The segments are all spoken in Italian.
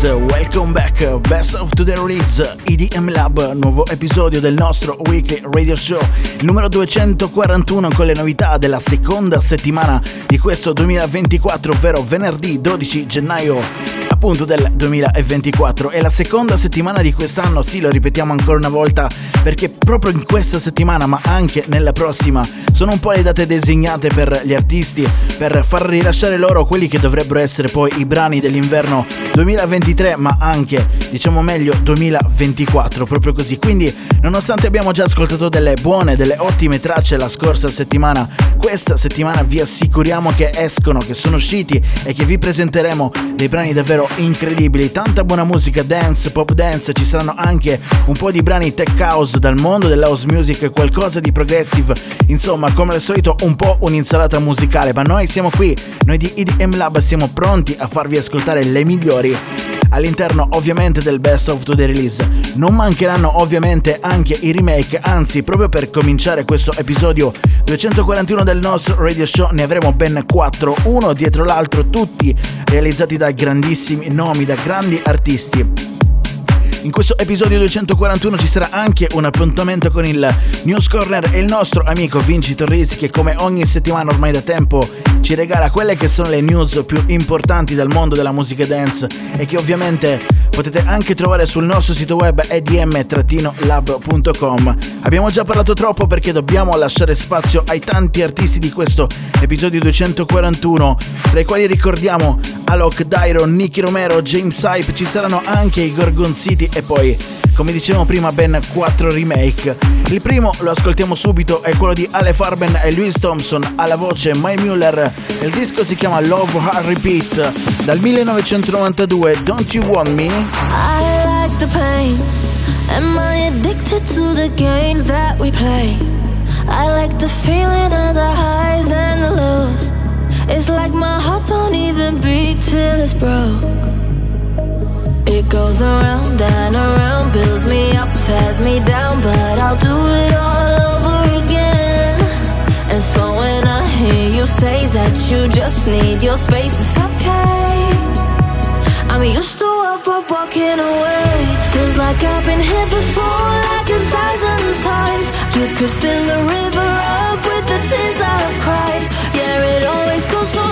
Guys, welcome back. Best of Today Release EDM Lab, nuovo episodio del nostro weekly radio show, numero 241 con le novità della seconda settimana di questo 2024, ovvero venerdì 12 gennaio appunto del 2024. È la seconda settimana di quest'anno, sì, lo ripetiamo ancora una volta, perché proprio in questa settimana, ma anche nella prossima, sono un po' le date designate per gli artisti, per far rilasciare loro quelli che dovrebbero essere poi i brani dell'inverno 2023, ma anche, diciamo meglio, 2024, proprio così. Quindi, nonostante abbiamo già ascoltato delle buone, delle ottime tracce la scorsa settimana, questa settimana vi assicuriamo che escono, che sono usciti e che vi presenteremo dei brani davvero incredibili. Tanta buona musica dance, pop dance, ci saranno anche un po' di brani tech house dal mondo dell'house music, qualcosa di progressive, insomma, come al solito un po' un'insalata musicale, ma noi siamo qui, noi di EDM Lab siamo pronti a farvi ascoltare le migliori all'interno ovviamente del Best of the Release. Non mancheranno ovviamente anche i remake, anzi proprio per cominciare questo episodio 241 del nostro radio show ne avremo ben 4, uno dietro l'altro, tutti realizzati da grandissimi nomi, da grandi artisti. In questo episodio 241 ci sarà anche un appuntamento con il News Corner e il nostro amico Vinci Torrisi che come ogni settimana ormai da tempo ci regala quelle che sono le news più importanti dal mondo della musica dance e che ovviamente potete anche trovare sul nostro sito web edm-lab.com. Abbiamo già parlato troppo perché dobbiamo lasciare spazio ai tanti artisti di questo episodio 241, tra i quali ricordiamo Alok, Dairo, Nicky Romero, James Hype, ci saranno anche i Gorgon City e poi, come dicevamo prima, ben 4 remake. Il primo lo ascoltiamo subito, è quello di Ale Farben e Louis Thompson alla voce Mai Muller. Il disco si chiama Love Hard Repeat dal 1992, Don't You Want Me? I like the pain. Am I addicted to the games that we play? I like the feeling of the highs and the lows. It's like my heart don't even beat till it's broke. It goes around and around, builds me up, tears me down, but I'll do it all over again. And so when I hear you say that you just need your space, it's okay. I'm used to up, up, walking away. Feels like I've been here before, like a thousand times. You could fill a river up with the tears I've cried. Yeah, it always goes so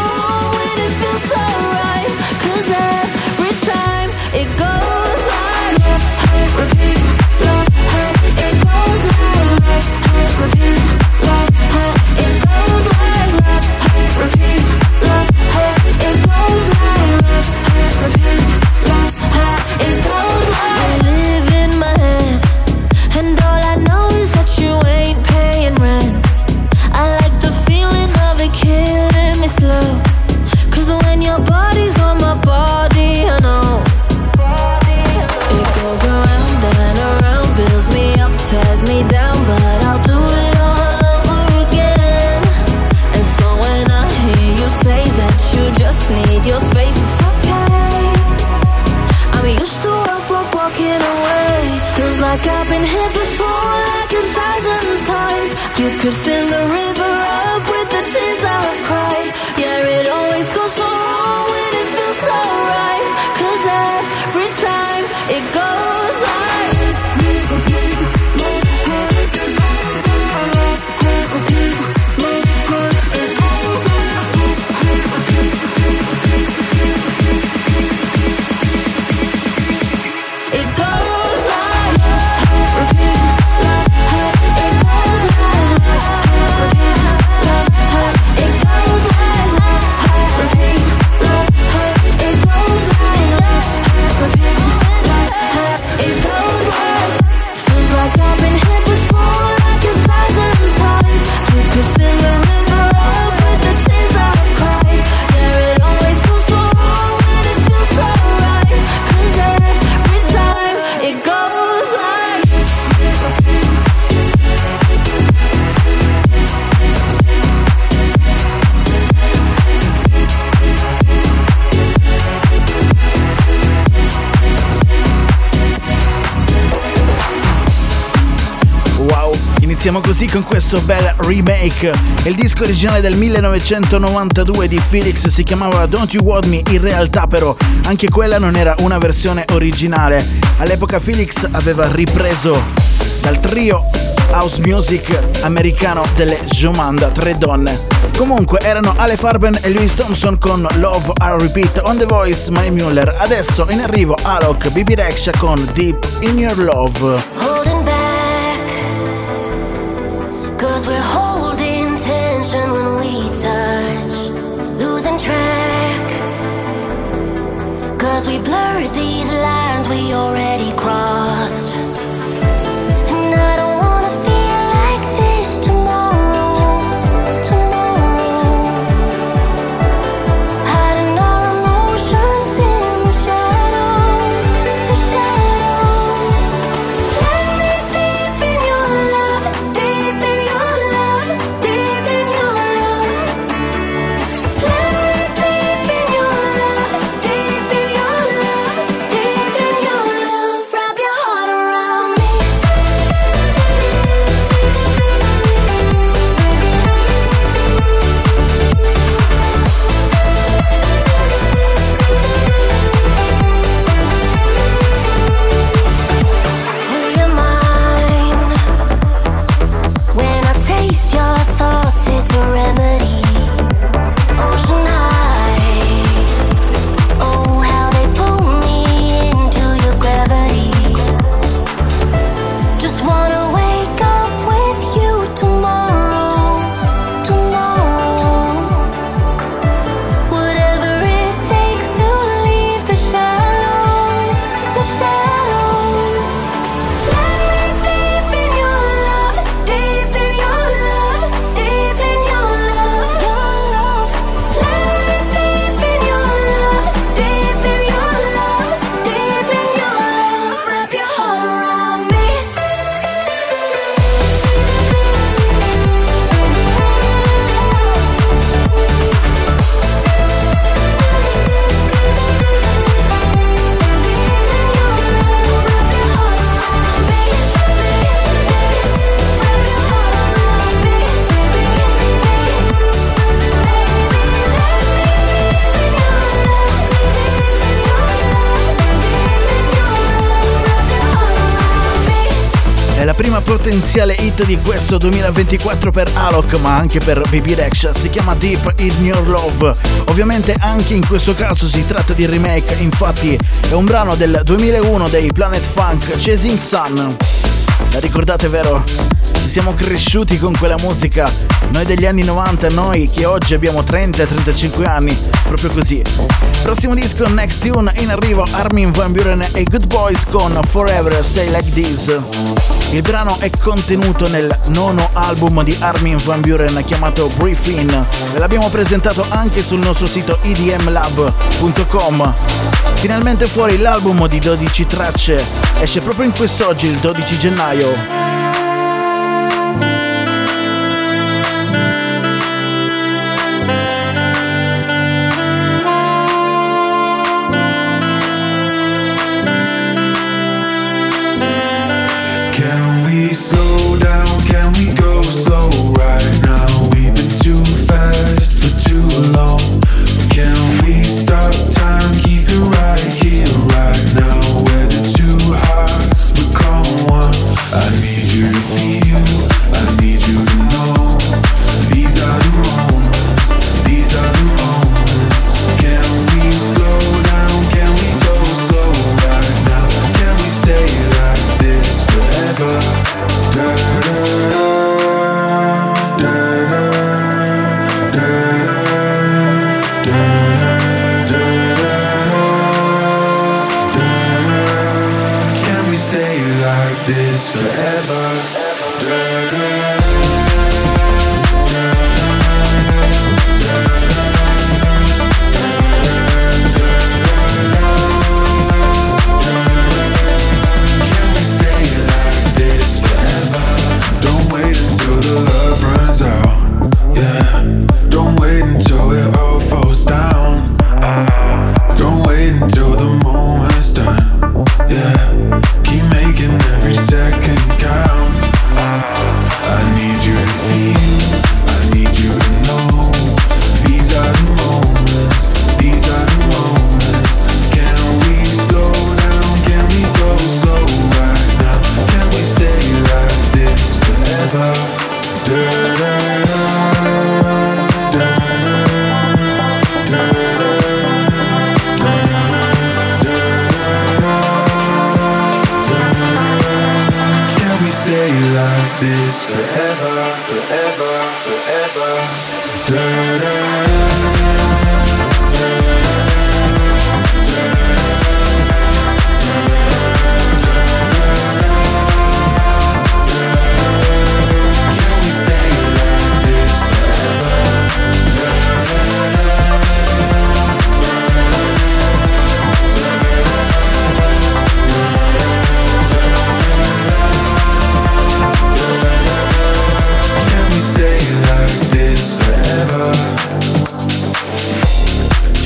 così con questo bel remake. Il disco originale del 1992 di Felix si chiamava Don't You Want Me, in realtà però anche quella non era una versione originale. All'epoca Felix aveva ripreso dal trio house music americano delle Jomanda, tre donne. Comunque erano Ale Farben e Louis Thompson con Love I'll Repeat on The Voice My Muller. Adesso in arrivo Alok, Bibi Rexha con Deep in Your Love. We blur these lines we already crossed. Potenziale hit di questo 2024 per Alok, ma anche per Baby Rexha. Si chiama Deep in Your Love. Ovviamente anche in questo caso si tratta di remake, infatti è un brano del 2001 dei Planet Funk Chasing Sun. La ricordate vero? Siamo cresciuti con quella musica. Noi degli anni 90, noi che oggi abbiamo 30-35 anni, proprio così. Prossimo disco Next Tune in arrivo Armin Van Buren e Good Boys con Forever Stay Like This. Il brano è contenuto nel nono album di Armin Van Buren chiamato Brief In e l'abbiamo presentato anche sul nostro sito edmlab.com. Finalmente fuori l'album di 12 tracce, esce proprio in quest'oggi, il 12 gennaio.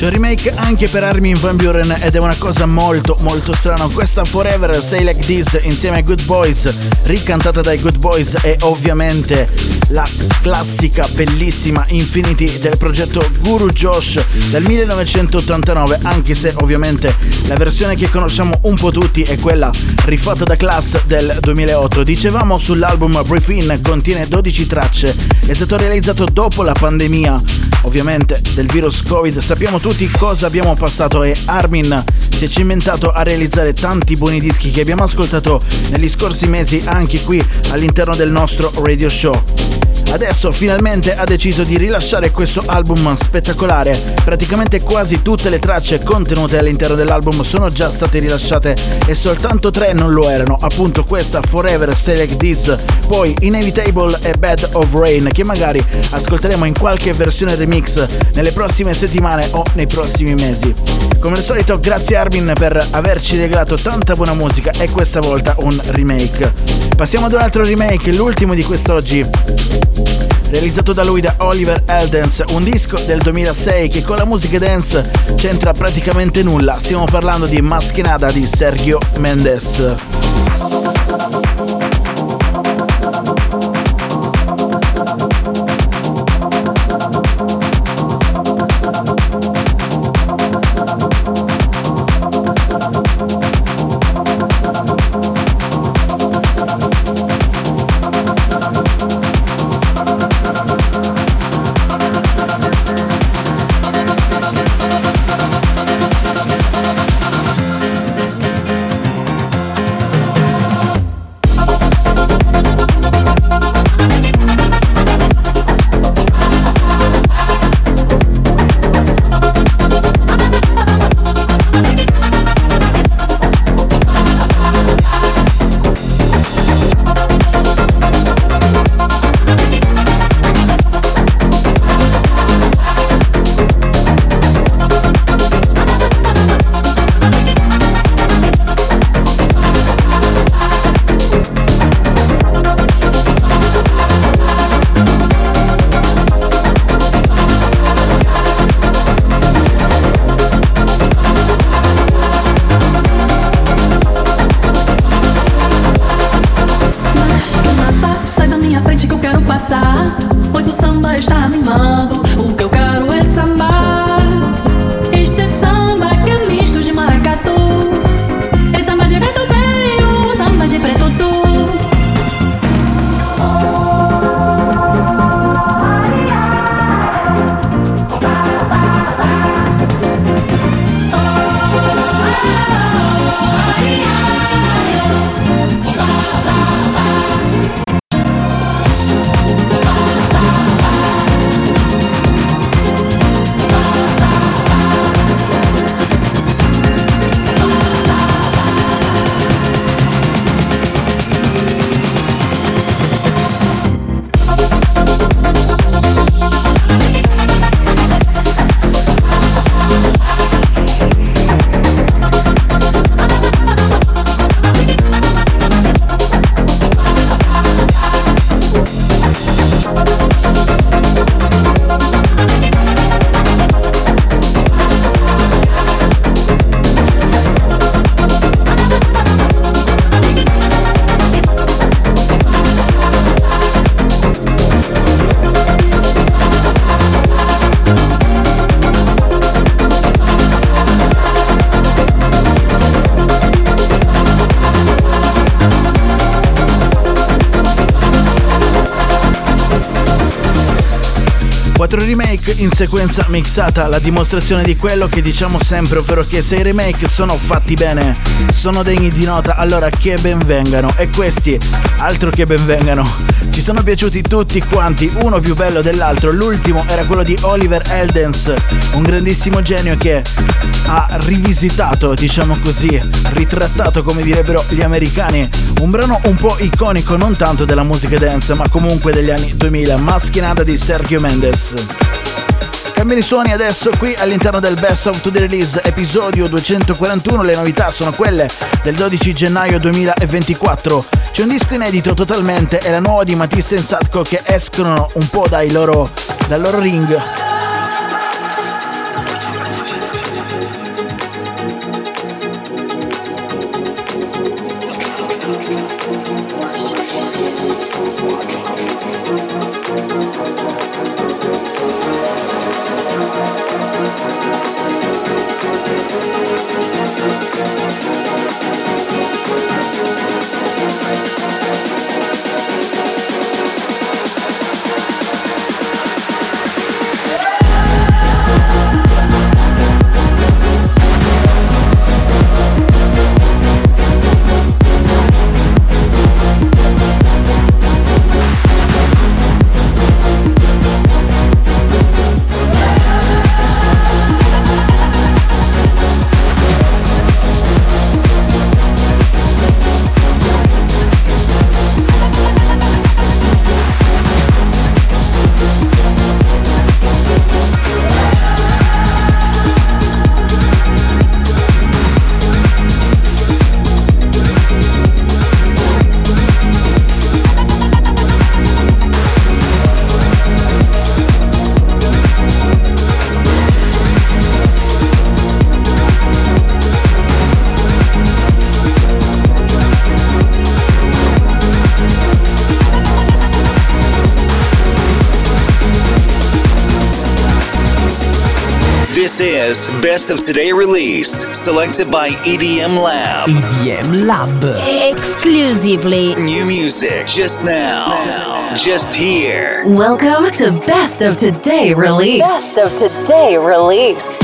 C'è un remake anche per Armin Van Buren ed è una cosa molto molto strana. Questa Forever Stay Like This insieme ai Good Boys, ricantata dai Good Boys è ovviamente la classica bellissima Infinity del progetto Guru Josh del 1989, anche se ovviamente la versione che conosciamo un po' tutti è quella rifatta da Class del 2008. Dicevamo sull'album Brief In contiene 12 tracce, è stato realizzato dopo la pandemia, ovviamente del virus Covid. Sappiamo tutti cosa abbiamo passato e Armin si è cimentato a realizzare tanti buoni dischi che abbiamo ascoltato negli scorsi mesi anche qui all'interno del nostro radio show. Adesso finalmente ha deciso di rilasciare questo album spettacolare. Praticamente quasi tutte le tracce contenute all'interno dell'album sono già state rilasciate e soltanto tre non lo erano. Appunto questa Forever Select This, poi Inevitable e Bed of Rain che magari ascolteremo in qualche versione remix nelle prossime settimane o nei prossimi mesi. Come al solito grazie Armin per averci regalato tanta buona musica e questa volta un remake. Passiamo ad un altro remake, l'ultimo di quest'oggi realizzato da lui da Oliver Eldens, un disco del 2006 che con la musica dance c'entra praticamente nulla. Stiamo parlando di Maschinada di Sergio Mendes. In sequenza mixata, la dimostrazione di quello che diciamo sempre, ovvero che se i remake sono fatti bene, sono degni di nota, allora che ben vengano. E questi, altro che ben vengano, ci sono piaciuti tutti quanti, uno più bello dell'altro. L'ultimo era quello di Oliver Eldens, un grandissimo genio che ha rivisitato, diciamo così, ritrattato come direbbero gli americani, un brano un po' iconico non tanto della musica dance, ma comunque degli anni 2000, Maschinata di Sergio Mendes. Cambia suoni adesso qui all'interno del Best of the Release episodio 241. Le novità sono quelle del 12 gennaio 2024. C'è un disco inedito totalmente e la nuova di Matisse e Satko che escono un po' dai loro, dal loro ring Best of Today release, selected by EDM Lab. EDM Lab. Exclusively. New music just now. now. Just here. Welcome to Best of Today release. Best of Today release.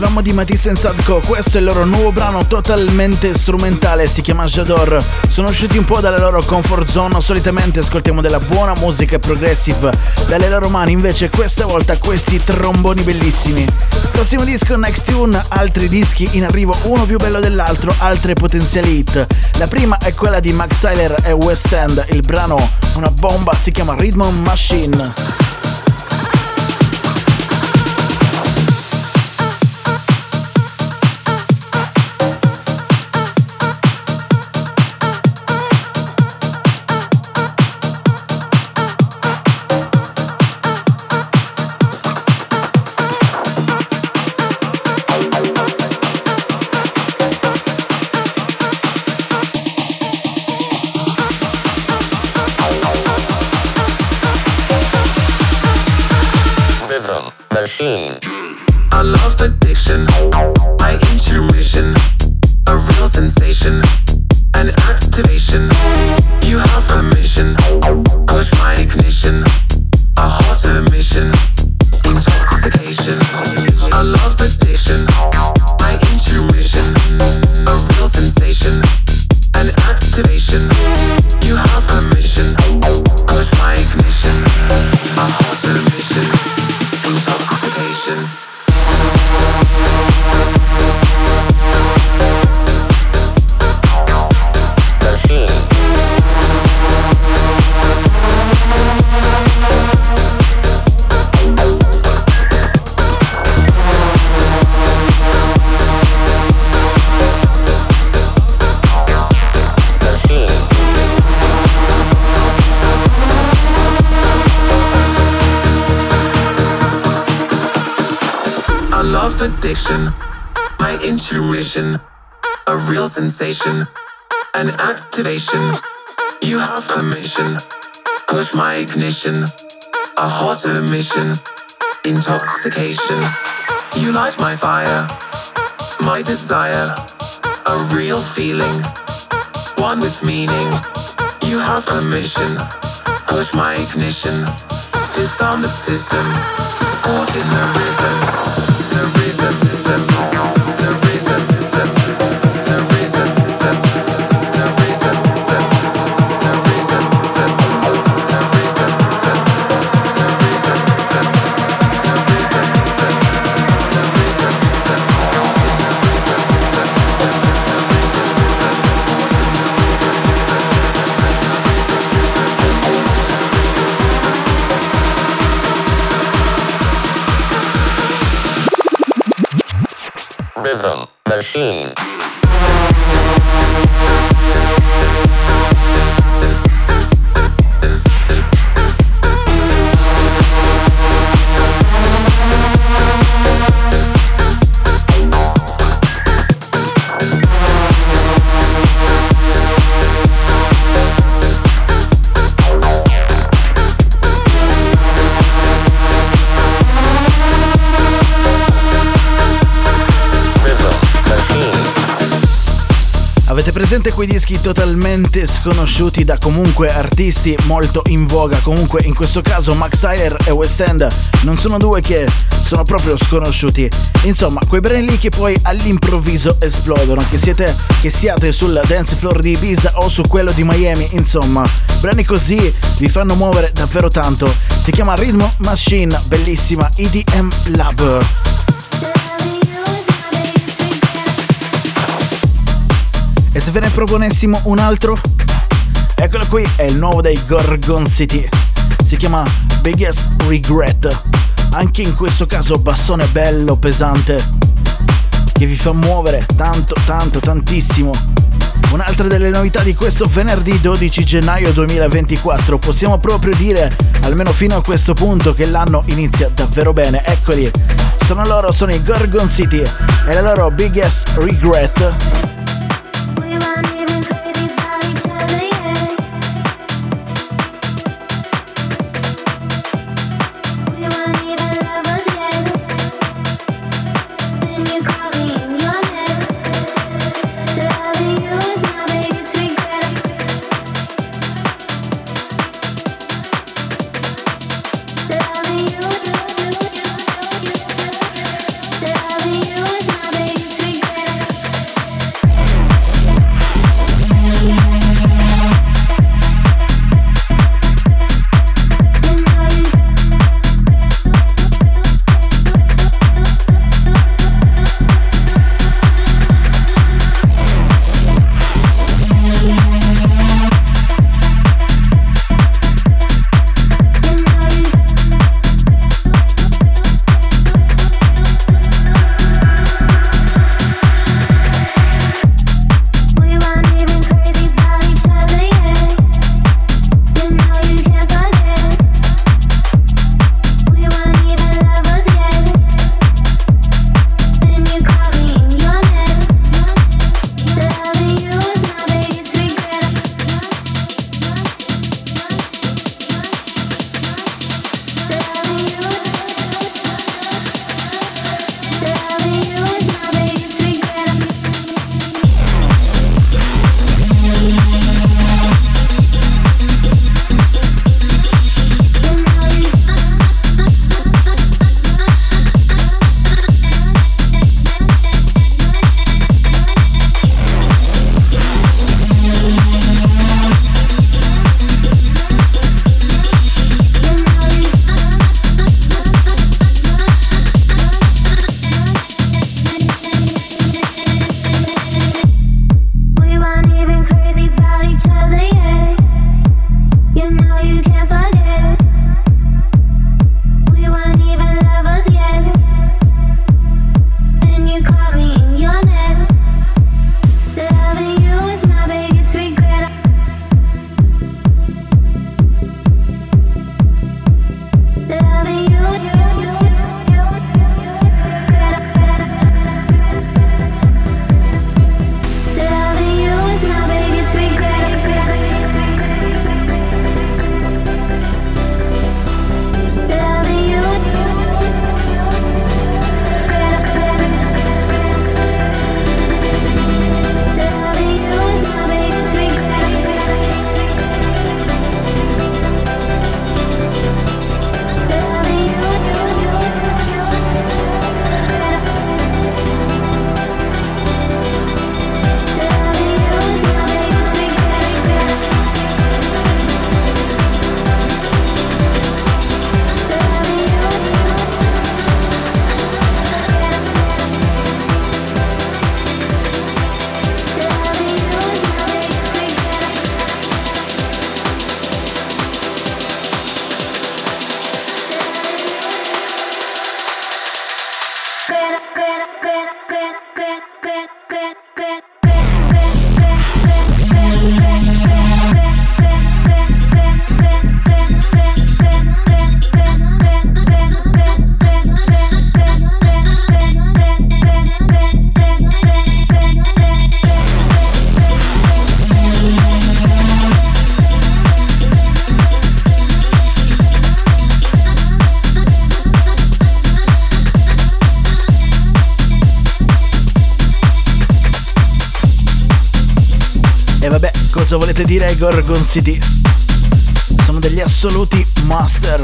Dicevamo di Matisse Sadko, questo è il loro nuovo brano totalmente strumentale, si chiama Jador. Sono usciti un po' dalla loro comfort zone, solitamente ascoltiamo della buona musica progressive dalle loro mani, invece questa volta questi tromboni bellissimi. Prossimo disco Next Tune, altri dischi in arrivo, uno più bello dell'altro, altre potenziali hit. La prima è quella di Max Tyler e West End, il brano una bomba si chiama Rhythm Machine. machine. You have permission, push my ignition, a hot emission, intoxication. You light my fire, my desire, a real feeling, one with meaning. You have permission, push my ignition, disarm the system, caught in the rhythm, presente quei dischi totalmente sconosciuti da comunque artisti molto in voga? Comunque in questo caso Max Tyler e West End non sono due che sono proprio sconosciuti. Insomma, quei brani lì che poi all'improvviso esplodono, che siete che siate sul dance floor di Ibiza o su quello di Miami, insomma, brani così vi fanno muovere davvero tanto. Si chiama Rhythm Machine, bellissima EDM Lab. E se ve ne proponessimo un altro? Eccolo qui, è il nuovo dei Gorgon City. Si chiama Biggest Regret. Anche in questo caso bassone bello, pesante, che vi fa muovere tanto, tanto, tantissimo. Un'altra delle novità di questo venerdì 12 gennaio 2024, possiamo proprio dire, almeno fino a questo punto, che l'anno inizia davvero bene. Eccoli, sono loro, sono i Gorgon City e la loro Biggest Regret. Cosa volete dire ai Gorgon City? Sono degli assoluti master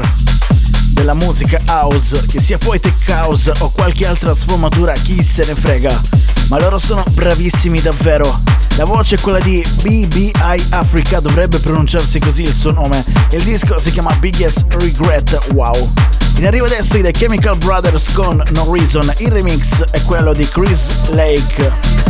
della musica house, che sia poi tech house o qualche altra sfumatura, chi se ne frega. Ma loro sono bravissimi davvero. La voce è quella di BBI Africa, dovrebbe pronunciarsi così il suo nome. Il disco si chiama Biggest Regret, wow. In arrivo adesso i The Chemical Brothers con No Reason, il remix è quello di Chris Lake.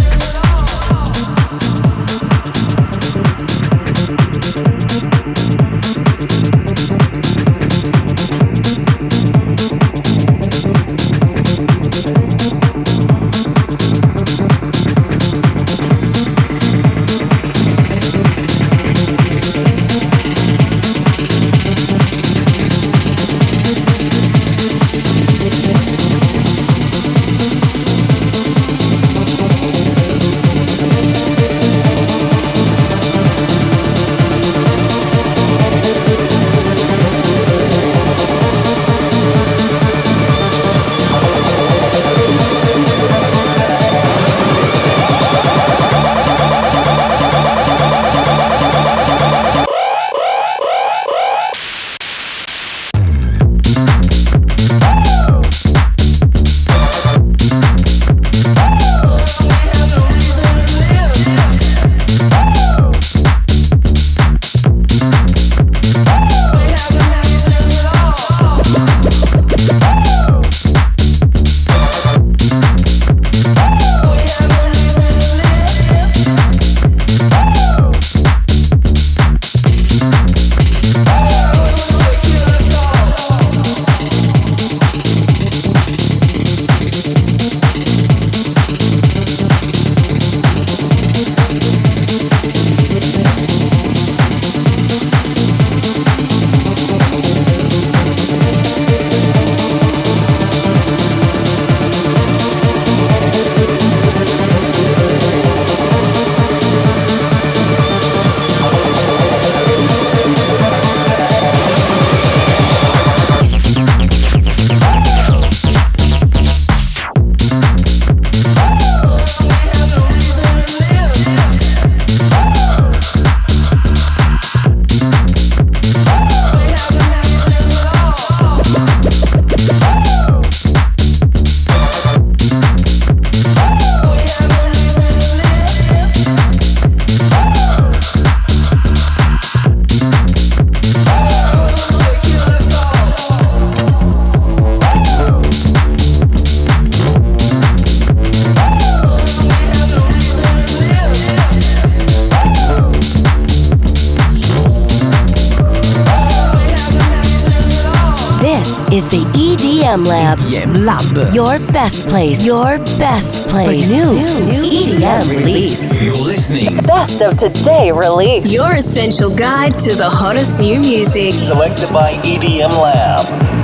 Your best place. For new, new EDM release. You're listening. Best of today release. Your essential guide to the hottest new music. Selected by EDM Lab.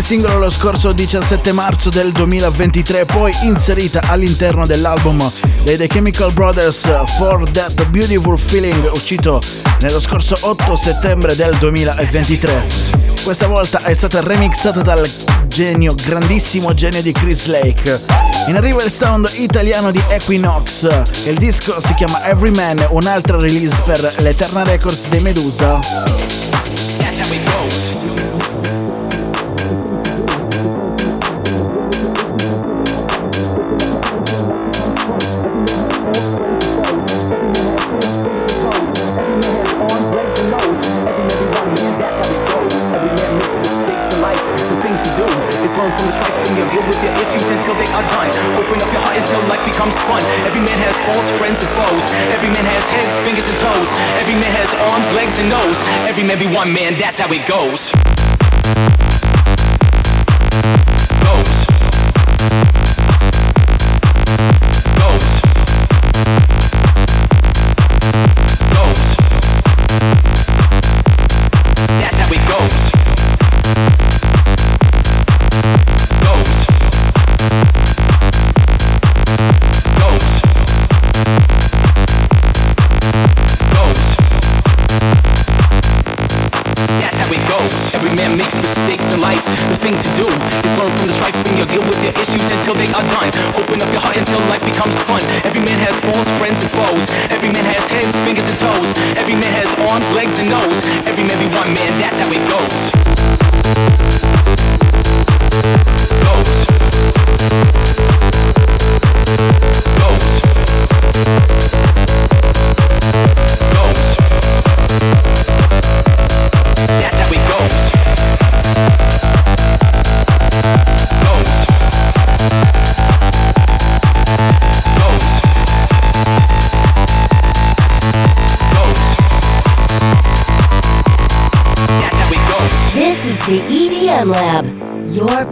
Come singolo lo scorso 17 marzo del 2023, poi inserita all'interno dell'album dei The Chemical Brothers For That Beautiful Feeling, uscito nello scorso 8 settembre del 2023. Questa volta è stata remixata dal genio, grandissimo genio di Chris Lake. In arrivo il sound italiano di Equinox. Il disco si chiama Everyman, un'altra release per l'Eterna Records dei Medusa. from the trifle and deal with your issues until they are done. Open up your heart until life becomes fun. Every man has faults, friends and foes. Every man has heads, fingers and toes. Every man has arms, legs and nose. Every man be one man, that's how it goes. Goes.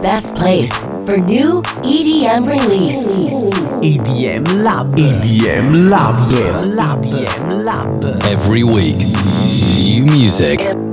Best place for new EDM release. EDM Lab. EDM Lab. EDM Lab. EDM Lab. Every week, new music.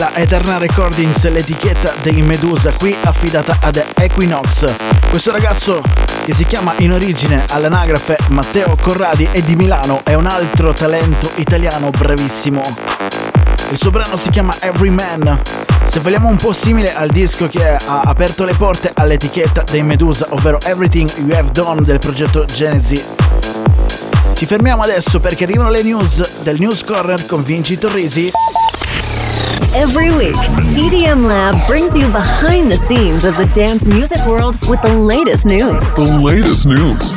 Della Eterna Recordings, l'etichetta dei Medusa, qui affidata ad Equinox. Questo ragazzo, che si chiama in origine all'anagrafe Matteo Corradi, è di Milano, è un altro talento italiano bravissimo. Il suo brano si chiama Every Man. Se vogliamo un po' simile al disco che ha aperto le porte all'etichetta dei Medusa, ovvero Everything You Have Done del progetto Genesis. Ci fermiamo adesso perché arrivano le news del News Corner con Vinci Torrisi. Every week, EDM Lab brings you behind the scenes of the dance music world with the latest news. The latest news.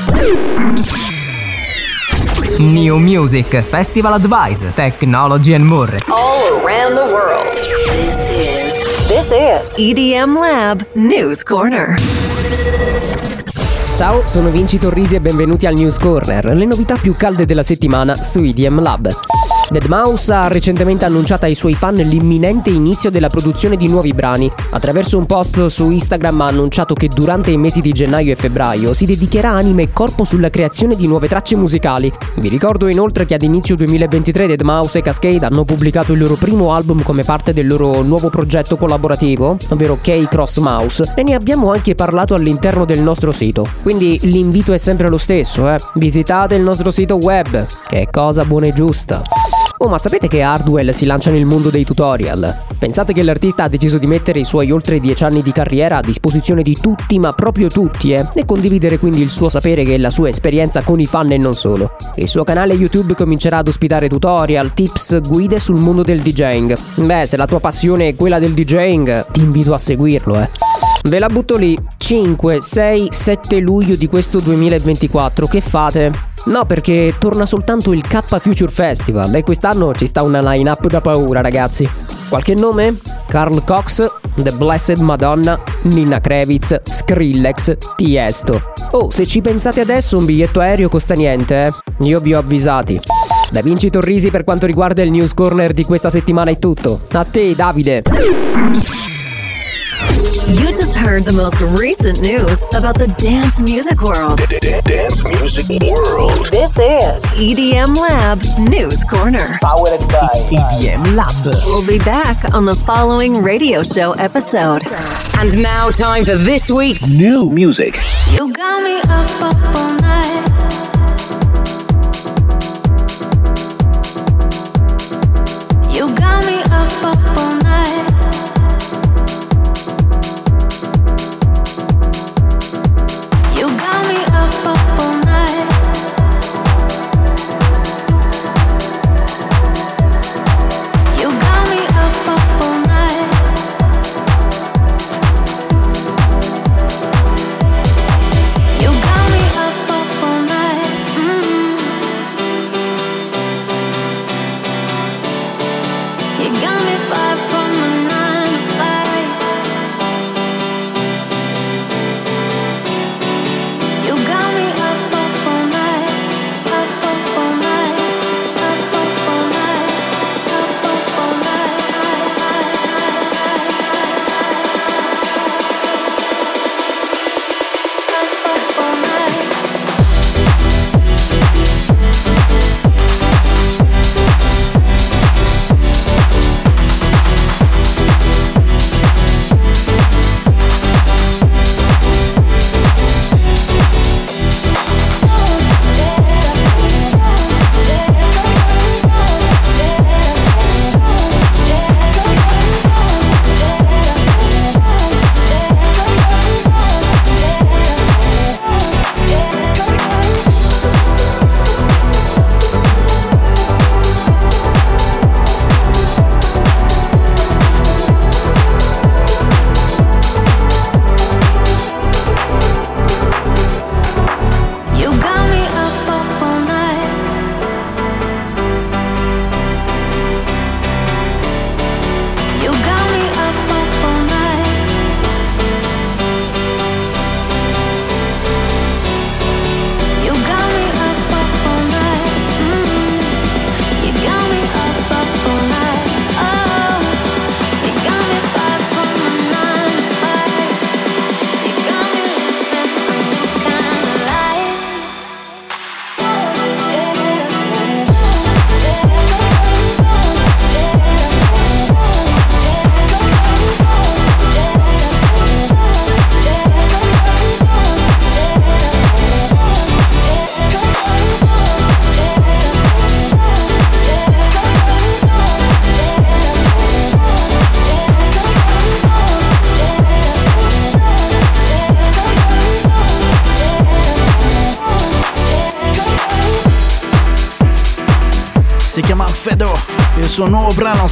New Music, Festival Advice, Technology and more. All around the world. This is This is EDM Lab News Corner. Ciao, sono Vinci Torrisi e benvenuti al News Corner, le novità più calde della settimana su EDM Lab. Deadmau5 ha recentemente annunciato ai suoi fan l'imminente inizio della produzione di nuovi brani. Attraverso un post su Instagram ha annunciato che durante i mesi di gennaio e febbraio si dedicherà anima e corpo sulla creazione di nuove tracce musicali. Vi ricordo inoltre che ad inizio 2023 Deadmau5 e Cascade hanno pubblicato il loro primo album come parte del loro nuovo progetto collaborativo, ovvero K-Cross Mouse, e ne abbiamo anche parlato all'interno del nostro sito. Quindi l'invito è sempre lo stesso, eh. Visitate il nostro sito web, che è cosa buona e giusta. Oh, ma sapete che Hardwell si lancia nel mondo dei tutorial? Pensate che l'artista ha deciso di mettere i suoi oltre 10 anni di carriera a disposizione di tutti, ma proprio tutti, eh? E condividere quindi il suo sapere e la sua esperienza con i fan e non solo. Il suo canale YouTube comincerà ad ospitare tutorial, tips, guide sul mondo del DJing. Beh, se la tua passione è quella del DJing, ti invito a seguirlo, eh. Ve la butto lì. 5, 6, 7 luglio di questo 2024. Che fate? No, perché torna soltanto il K Future Festival e quest'anno ci sta una line-up da paura, ragazzi. Qualche nome? Carl Cox, The Blessed Madonna, Nina Kravitz, Skrillex, Tiesto. Oh, se ci pensate adesso un biglietto aereo costa niente, eh? Io vi ho avvisati. Da Vinci Torrisi per quanto riguarda il News Corner di questa settimana è tutto. A te, Davide. You just heard the most recent news about the dance music world. Dance music world. This is EDM Lab News Corner. Powered by EDM Lab. We'll be back on the following radio show episode. And now, time for this week's new music. You got me up, up all night.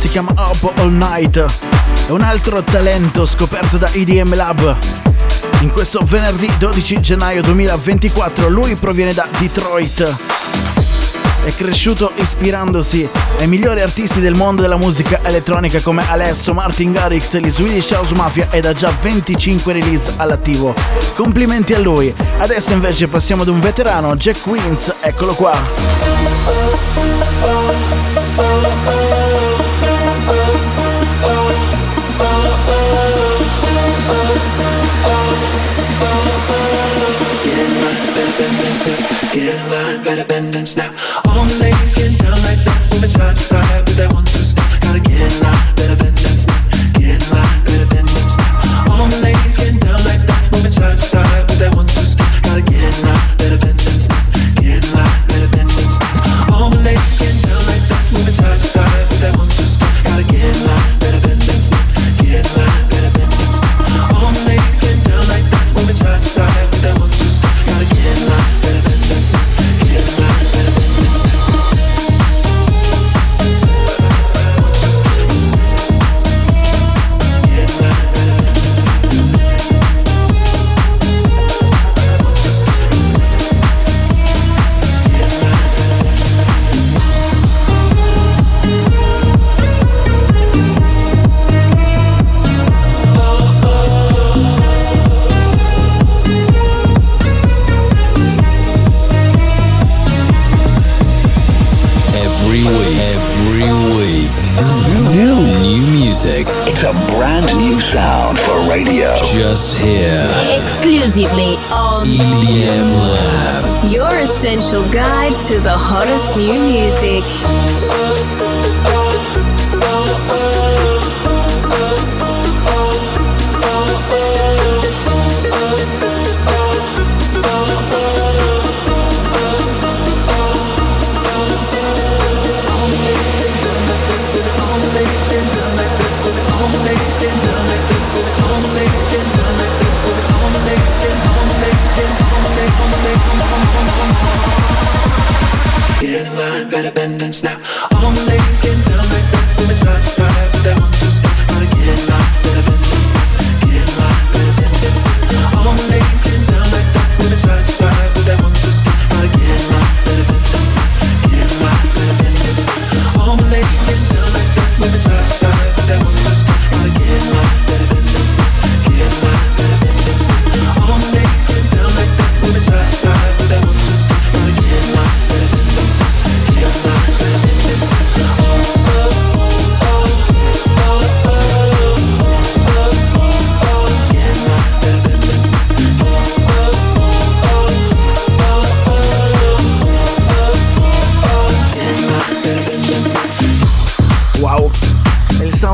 si chiama Up All Night, è un altro talento scoperto da EDM Lab. In questo venerdì 12 gennaio 2024 lui proviene da Detroit. È cresciuto ispirandosi ai migliori artisti del mondo della musica elettronica come Alesso, Martin Garrix, gli Swedish House Mafia ed ha già 25 release all'attivo. Complimenti a lui. Adesso invece passiamo ad un veterano, Jack Queens, eccolo qua. oh, oh, oh. feel aligned, better bend and snap. All the ladies get down like that, women side to side, but they want to stop. Gotta get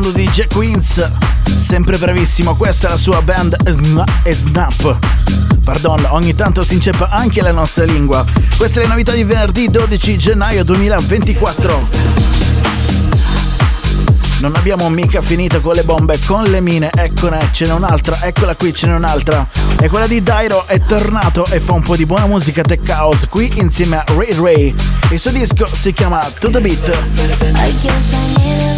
parlando di Jack Queens, sempre bravissimo, questa è la sua band Snap. Pardon, ogni tanto si inceppa anche la nostra lingua. Queste le novità di venerdì 12 gennaio 2024. Non abbiamo mica finito con le bombe, con le mine, eccone, ce n'è un'altra, eccola qui, ce n'è un'altra. E quella di Dairo è tornato e fa un po' di buona musica tech house qui insieme a Ray Ray. Il suo disco si chiama To The Beat.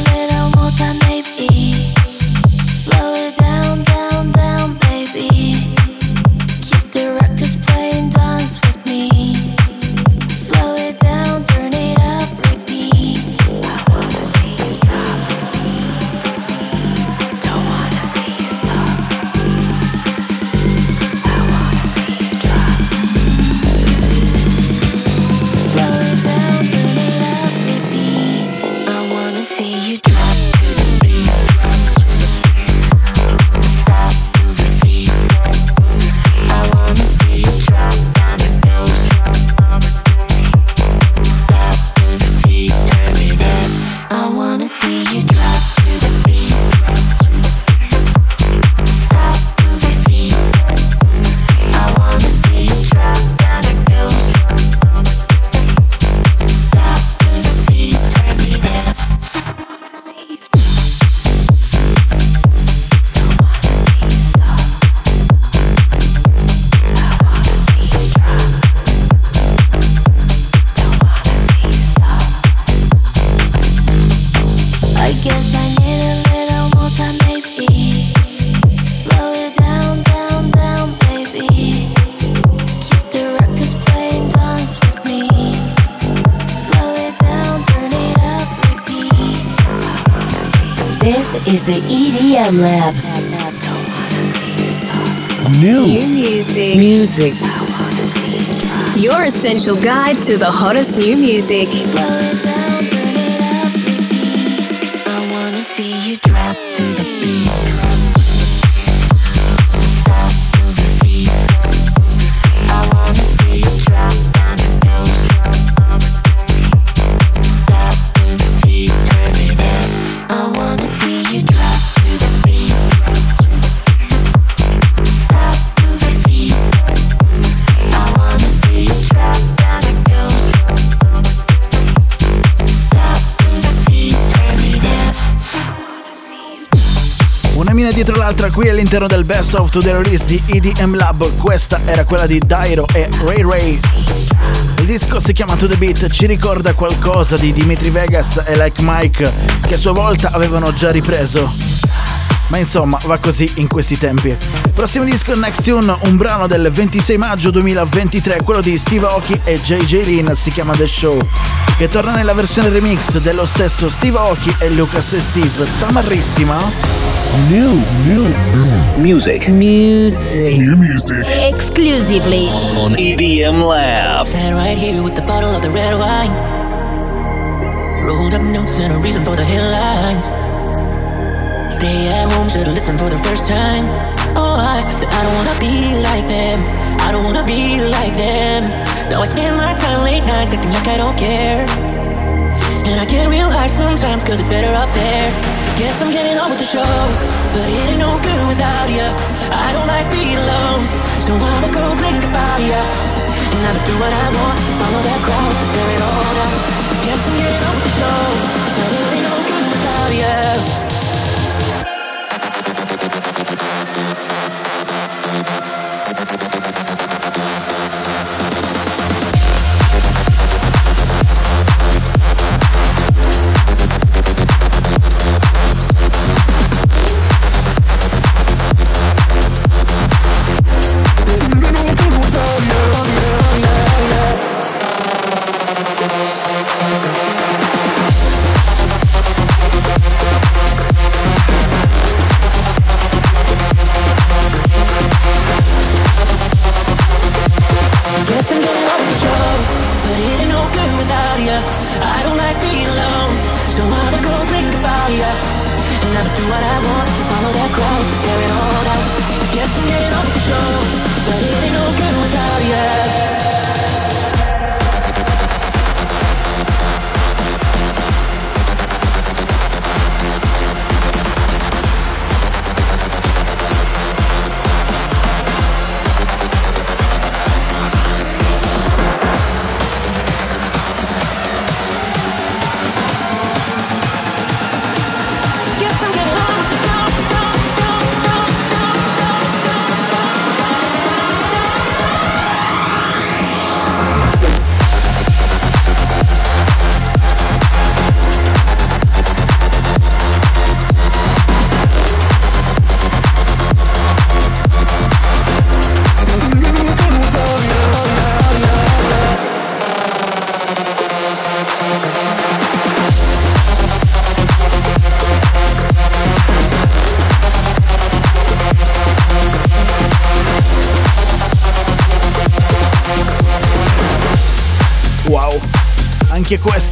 FM Lab. New. New music. Music. Your essential guide to the hottest new music. Slow it down, it up. I wanna see you drop to the l'altra qui all'interno del Best of the Release di EDM Lab. Questa era quella di Dairo e Ray Ray. Il disco si chiama To The Beat, ci ricorda qualcosa di Dimitri Vegas e Like Mike che a sua volta avevano già ripreso. Ma insomma, va così in questi tempi. Prossimo disco Next Tune, un brano del 26 maggio 2023, quello di Steve Aoki e JJ Lin, si chiama The Show, che torna nella versione remix dello stesso Steve Aoki e Lucas e Steve. Tamarrissima. New, new, new music. Music. New music. Exclusively on EDM Lab. Stand right here with the bottle of the red wine. Rolled up notes and a reason for the headlines. Stay at home, should've listened for the first time. Oh, I said I don't wanna be like them. I don't wanna be like them. Now I spend my time late nights acting like I don't care. And I get real high sometimes cause it's better up there. Guess I'm getting on with the show, but it ain't no good without you. I don't like being alone, so I'ma go think about you. And I'ma do what I want, follow that crowd, tear it all down. Guess I'm getting on with the show, but it ain't no good without you.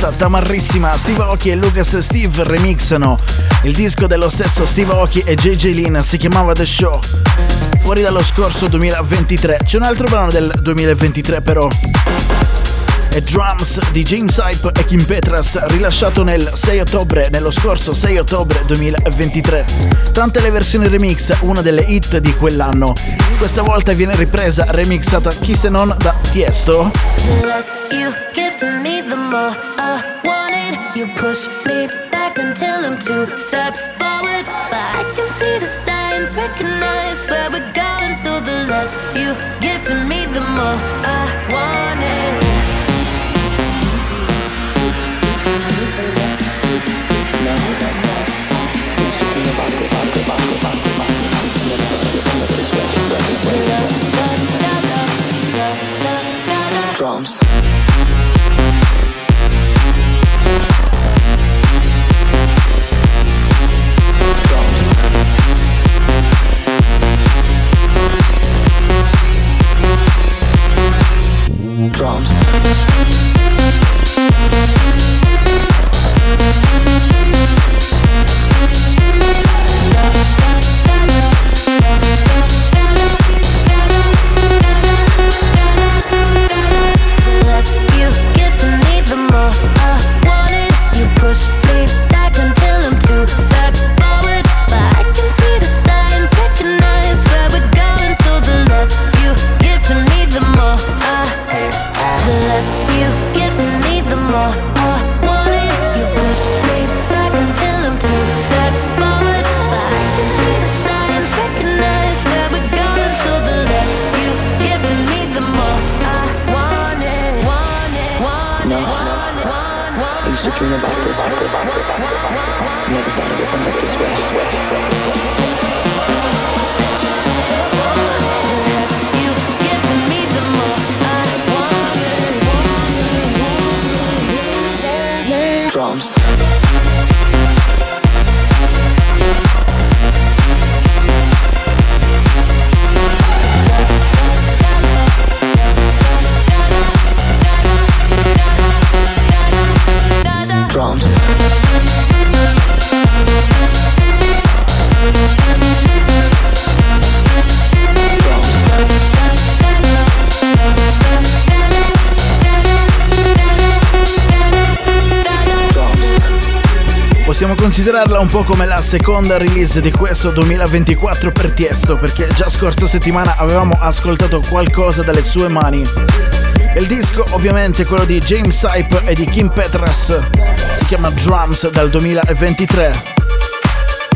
Questa tamarrissima Steve Aoki e Lucas Steve remixano il disco dello stesso Steve Aoki e JJ Lin si chiamava The Show fuori dallo scorso 2023 c'è un altro brano del 2023 però. È Drums di James Hype e Kim Petras rilasciato nel 6 ottobre nello scorso 6 ottobre 2023 tante le versioni remix una delle hit di quell'anno questa volta viene ripresa remixata chi se non da Tiesto. More I wanted. You push me back until I'm two Drums. Considerarla un po' come la seconda release di questo 2024 per Tiesto, perché già scorsa settimana avevamo ascoltato qualcosa dalle sue mani. Il disco ovviamente quello di James Hype e di Kim Petras, si chiama Drums dal 2023.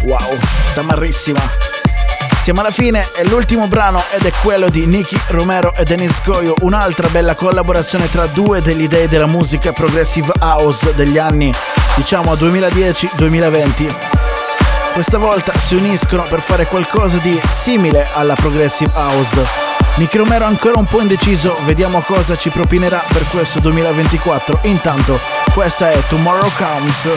Wow, tamarrissima. Siamo alla fine e l'ultimo brano ed è quello di Nicky Romero e Denis Goyo, un'altra bella collaborazione tra due degli dei della musica progressive house degli anni, diciamo 2010-2020. Questa volta si uniscono per fare qualcosa di simile alla progressive house. Nicky Romero ancora un po' indeciso, vediamo cosa ci propinerà per questo 2024. Intanto, questa è Tomorrow Comes.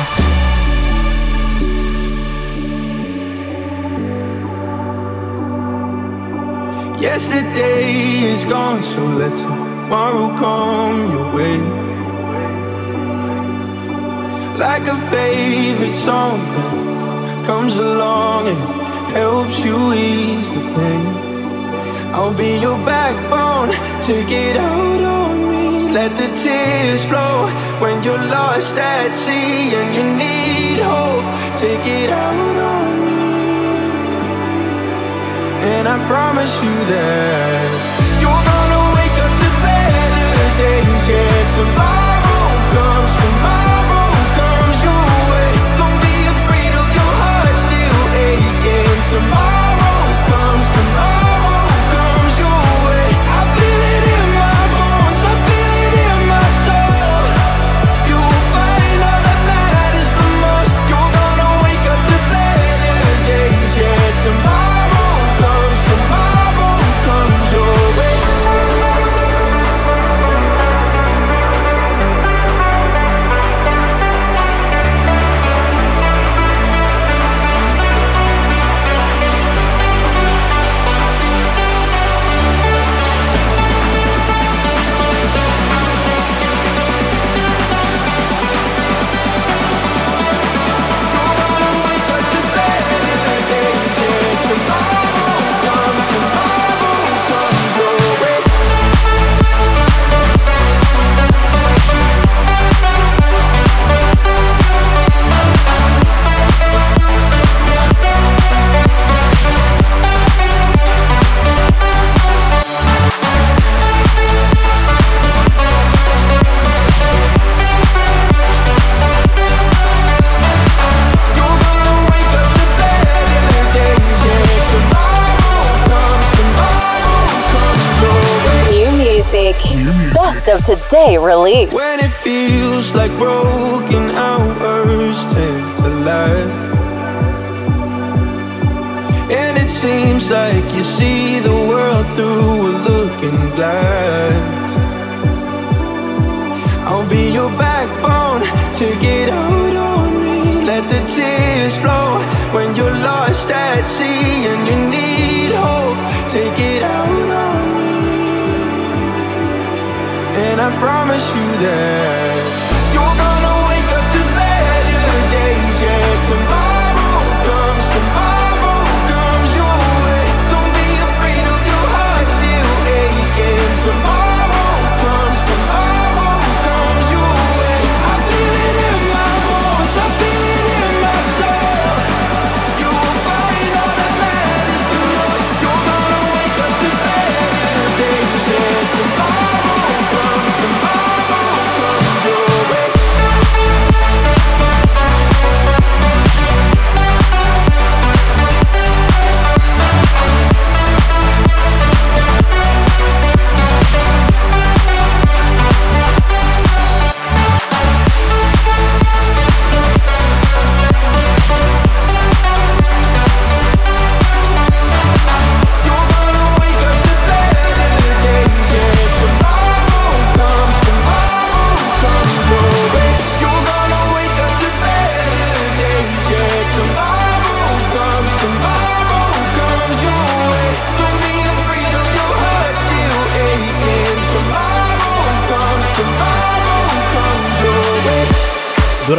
Yesterday is gone, so let tomorrow come your way. Like a favorite song that comes along and helps you ease the pain. I'll be your backbone, take it out on me. Let the tears flow when you're lost at sea and you need hope. Take it out on me. And I promise you that you're gonna wake up to better days. Yeah, tomorrow Tomorrow release.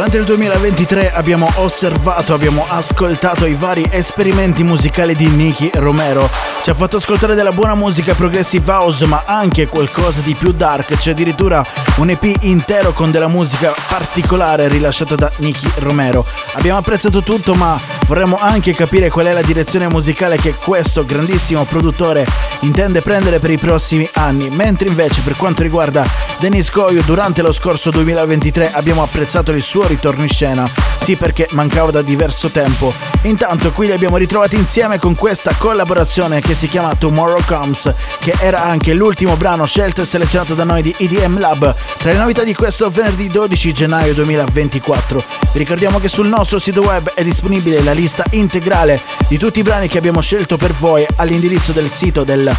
Durante il 2023 abbiamo osservato, abbiamo ascoltato i vari esperimenti musicali di Nicky Romero. Ci ha fatto ascoltare della buona musica progressive house, ma anche qualcosa di più dark. C'è addirittura un EP intero con della musica particolare rilasciata da Nicky Romero. Abbiamo apprezzato tutto, ma vorremmo anche capire qual è la direzione musicale che questo grandissimo produttore intende prendere per i prossimi anni. Mentre invece per quanto riguarda Denis Goyo, durante lo scorso 2023 abbiamo apprezzato il suo suo ritorno in scena. Sì, perché mancava da diverso tempo. Intanto qui li abbiamo ritrovati insieme con questa collaborazione che si chiama Tomorrow Comes, che era anche l'ultimo brano scelto e selezionato da noi di EDM Lab tra le novità di questo venerdì 12 gennaio 2024. Vi ricordiamo che sul nostro sito web è disponibile la lista integrale di tutti i brani che abbiamo scelto per voi all'indirizzo del sito del,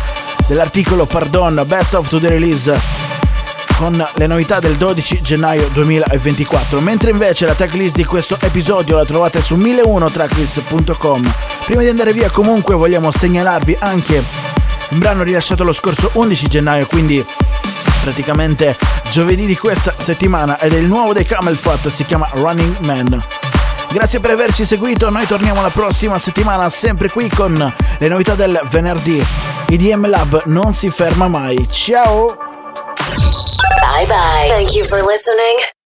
dell'articolo Pardon Best of the Release con le novità del 12 gennaio 2024, mentre invece la tracklist di questo episodio la trovate su 1001tracklist.com. Prima di andare via comunque vogliamo segnalarvi anche un brano rilasciato lo scorso 11 gennaio, quindi praticamente giovedì di questa settimana ed è il nuovo dei Camel Fat, si chiama Running Man. Grazie per averci seguito, noi torniamo la prossima settimana sempre qui con le novità del venerdì. IDM Lab non si ferma mai. Ciao! Bye bye. Thank you for listening.